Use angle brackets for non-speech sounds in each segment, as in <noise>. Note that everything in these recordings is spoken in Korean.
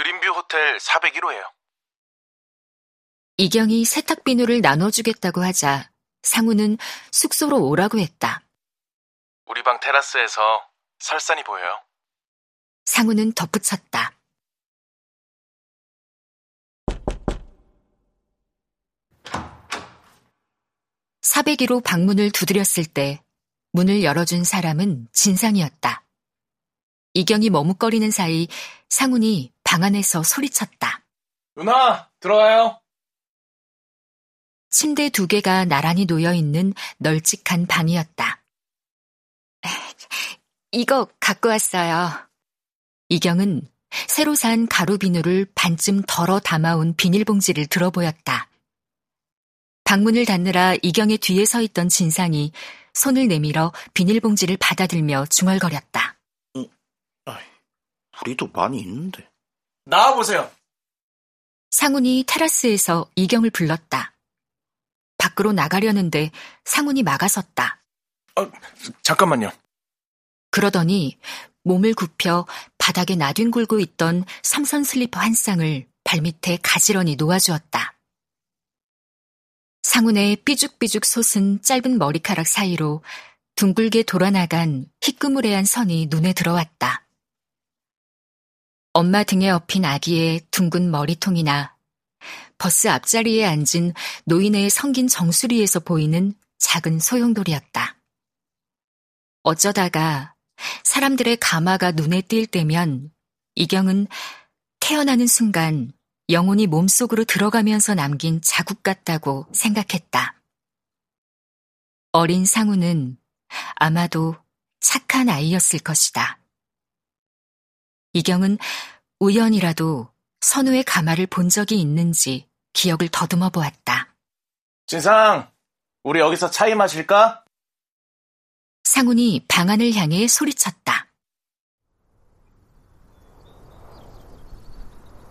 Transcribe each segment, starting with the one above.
드림뷰 호텔 401호예요. 이경이 세탁 비누를 나눠주겠다고 하자 상우는 숙소로 오라고 했다. 우리 방 테라스에서 설산이 보여요. 상우는 덧붙였다. 사백기로 방문을 두드렸을 때 문을 열어준 사람은 진상이었다. 이경이 머뭇거리는 사이 상훈이 방 안에서 소리쳤다. 누나, 들어와요. 침대 두 개가 나란히 놓여 있는 널찍한 방이었다. 이거 갖고 왔어요. 이경은 새로 산 가루 비누를 반쯤 덜어 담아온 비닐봉지를 들어보였다. 방문을 닫느라 이경의 뒤에 서 있던 진상이 손을 내밀어 비닐봉지를 받아들며 중얼거렸다. 음, 우리도 많이 있는데. 나와보세요. 상훈이 테라스에서 이경을 불렀다. 밖으로 나가려는데 상훈이 막아섰다. 어, 잠깐만요. 그러더니 몸을 굽혀 바닥에 나뒹굴고 있던 삼선 슬리퍼 한 쌍을 발밑에 가지런히 놓아주었다. 상훈의 삐죽삐죽 솟은 짧은 머리카락 사이로 둥글게 돌아나간 희끄무레한 선이 눈에 들어왔다. 엄마 등에 엎인 아기의 둥근 머리통이나 버스 앞자리에 앉은 노인의 성긴 정수리에서 보이는 작은 소용돌이였다. 어쩌다가 사람들의 가마가 눈에 띌 때면 이경은 태어나는 순간 영혼이 몸속으로 들어가면서 남긴 자국 같다고 생각했다. 어린 상우는 아마도 착한 아이였을 것이다. 이경은 우연이라도 선우의 가마를 본 적이 있는지 기억을 더듬어 보았다. 진상, 우리 여기서 차이 마실까? 상훈이 방안을 향해 소리쳤다.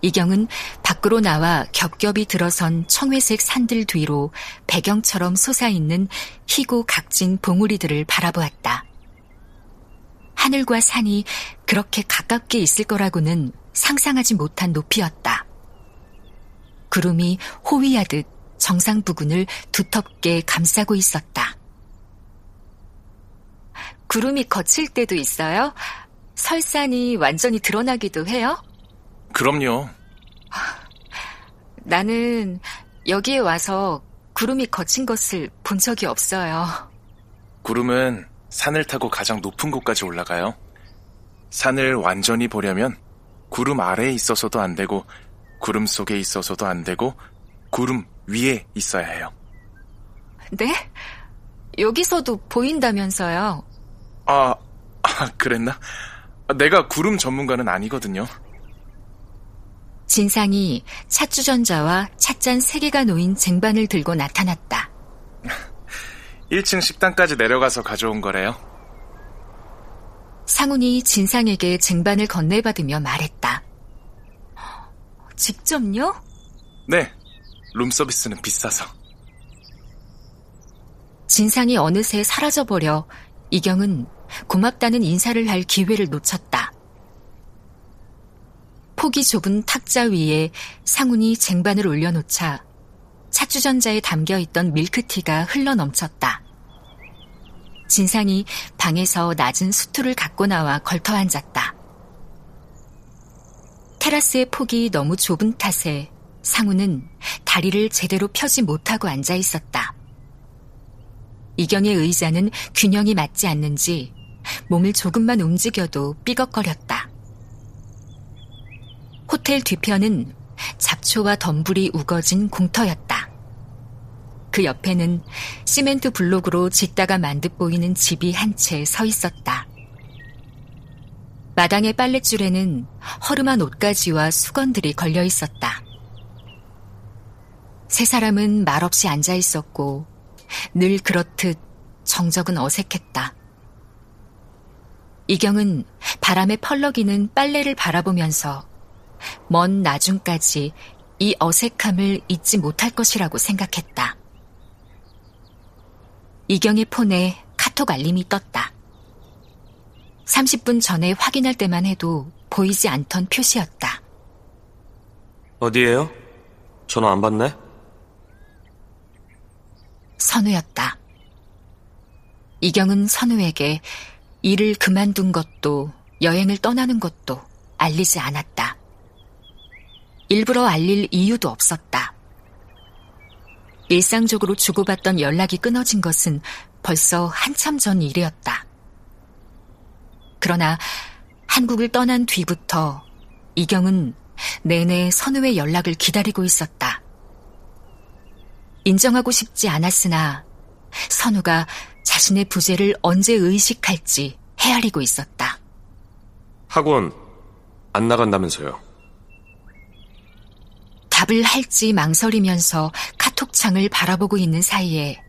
이경은 밖으로 나와 겹겹이 들어선 청회색 산들 뒤로 배경처럼 솟아있는 희고 각진 봉우리들을 바라보았다. 하늘과 산이 그렇게 가깝게 있을 거라고는 상상하지 못한 높이였다. 구름이 호위하듯 정상 부근을 두텁게 감싸고 있었다. 구름이 거칠 때도 있어요? 설산이 완전히 드러나기도 해요? 그럼요. 나는 여기에 와서 구름이 거친 것을 본 적이 없어요. 구름은 산을 타고 가장 높은 곳까지 올라가요. 산을 완전히 보려면 구름 아래에 있어서도 안 되고 구름 속에 있어서도 안 되고 구름 위에 있어야 해요. 네? 여기서도 보인다면서요? 아, 아 그랬나? 내가 구름 전문가는 아니거든요. 진상이 찻주전자와 찻잔 3개가 놓인 쟁반을 들고 나타났다. <laughs> 1층 식당까지 내려가서 가져온 거래요. 상훈이 진상에게 쟁반을 건네받으며 말했다. 직접요? 네. 룸서비스는 비싸서. 진상이 어느새 사라져버려 이경은 고맙다는 인사를 할 기회를 놓쳤다. 폭이 좁은 탁자 위에 상훈이 쟁반을 올려놓자 차주전자에 담겨있던 밀크티가 흘러넘쳤다. 진상이 방에서 낮은 수투를 갖고 나와 걸터 앉았다. 테라스의 폭이 너무 좁은 탓에 상우는 다리를 제대로 펴지 못하고 앉아 있었다. 이경의 의자는 균형이 맞지 않는지 몸을 조금만 움직여도 삐걱거렸다. 호텔 뒤편은 잡초와 덤불이 우거진 공터였다. 그 옆에는 시멘트 블록으로 짓다가 만듯 보이는 집이 한 채 서 있었다. 마당의 빨랫줄에는 허름한 옷가지와 수건들이 걸려 있었다. 세 사람은 말없이 앉아 있었고 늘 그렇듯 정적은 어색했다. 이경은 바람에 펄럭이는 빨래를 바라보면서 먼 나중까지 이 어색함을 잊지 못할 것이라고 생각했다. 이경의 폰에 카톡 알림이 떴다. 30분 전에 확인할 때만 해도 보이지 않던 표시였다. 어디에요? 전화 안 받네? 선우였다. 이경은 선우에게 일을 그만둔 것도 여행을 떠나는 것도 알리지 않았다. 일부러 알릴 이유도 없었다. 일상적으로 주고받던 연락이 끊어진 것은 벌써 한참 전 일이었다. 그러나 한국을 떠난 뒤부터 이경은 내내 선우의 연락을 기다리고 있었다. 인정하고 싶지 않았으나 선우가 자신의 부재를 언제 의식할지 헤아리고 있었다. 학원 안 나간다면서요. 답을 할지 망설이면서 카톡창을 바라보고 있는 사이에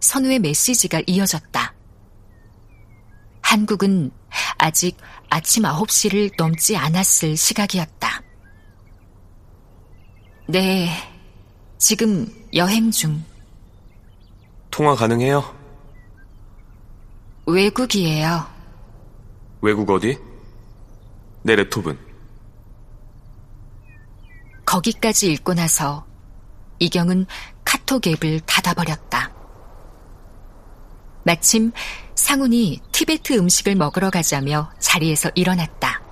선우의 메시지가 이어졌다. 한국은 아직 아침 9시를 넘지 않았을 시각이었다. 네, 지금 여행 중. 통화 가능해요? 외국이에요. 외국 어디? 내 랩톱은? 거기까지 읽고 나서 이경은 카톡 앱을 닫아버렸다. 마침 상훈이 티베트 음식을 먹으러 가자며 자리에서 일어났다.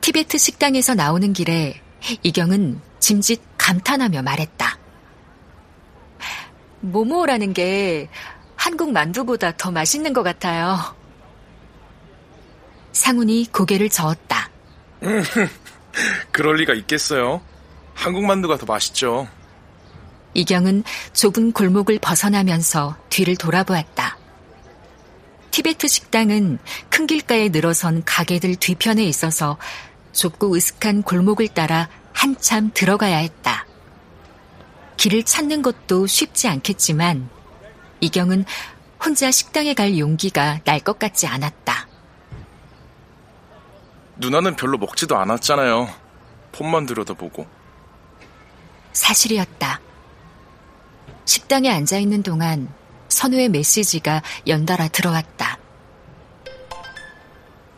티베트 식당에서 나오는 길에 이경은 짐짓 감탄하며 말했다. 모모라는 게 한국 만두보다 더 맛있는 것 같아요. 상훈이 고개를 저었다. <laughs> <laughs> 그럴 리가 있겠어요. 한국 만두가 더 맛있죠. 이경은 좁은 골목을 벗어나면서 뒤를 돌아보았다. 티베트 식당은 큰 길가에 늘어선 가게들 뒤편에 있어서 좁고 으슥한 골목을 따라 한참 들어가야 했다. 길을 찾는 것도 쉽지 않겠지만 이경은 혼자 식당에 갈 용기가 날 것 같지 않았다. 누나는 별로 먹지도 않았잖아요. 폰만 들여다보고. 사실이었다. 식당에 앉아 있는 동안 선우의 메시지가 연달아 들어왔다.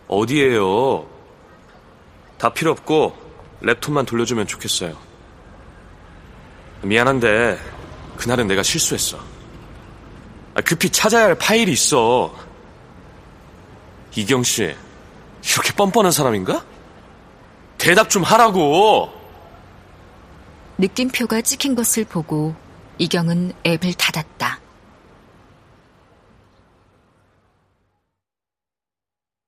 어디에요? 다 필요 없고 랩톱만 돌려주면 좋겠어요. 미안한데 그날은 내가 실수했어. 아, 급히 찾아야 할 파일이 있어. 이경 씨, 이렇게 뻔뻔한 사람인가? 대답 좀 하라고! 느낌표가 찍힌 것을 보고 이경은 앱을 닫았다.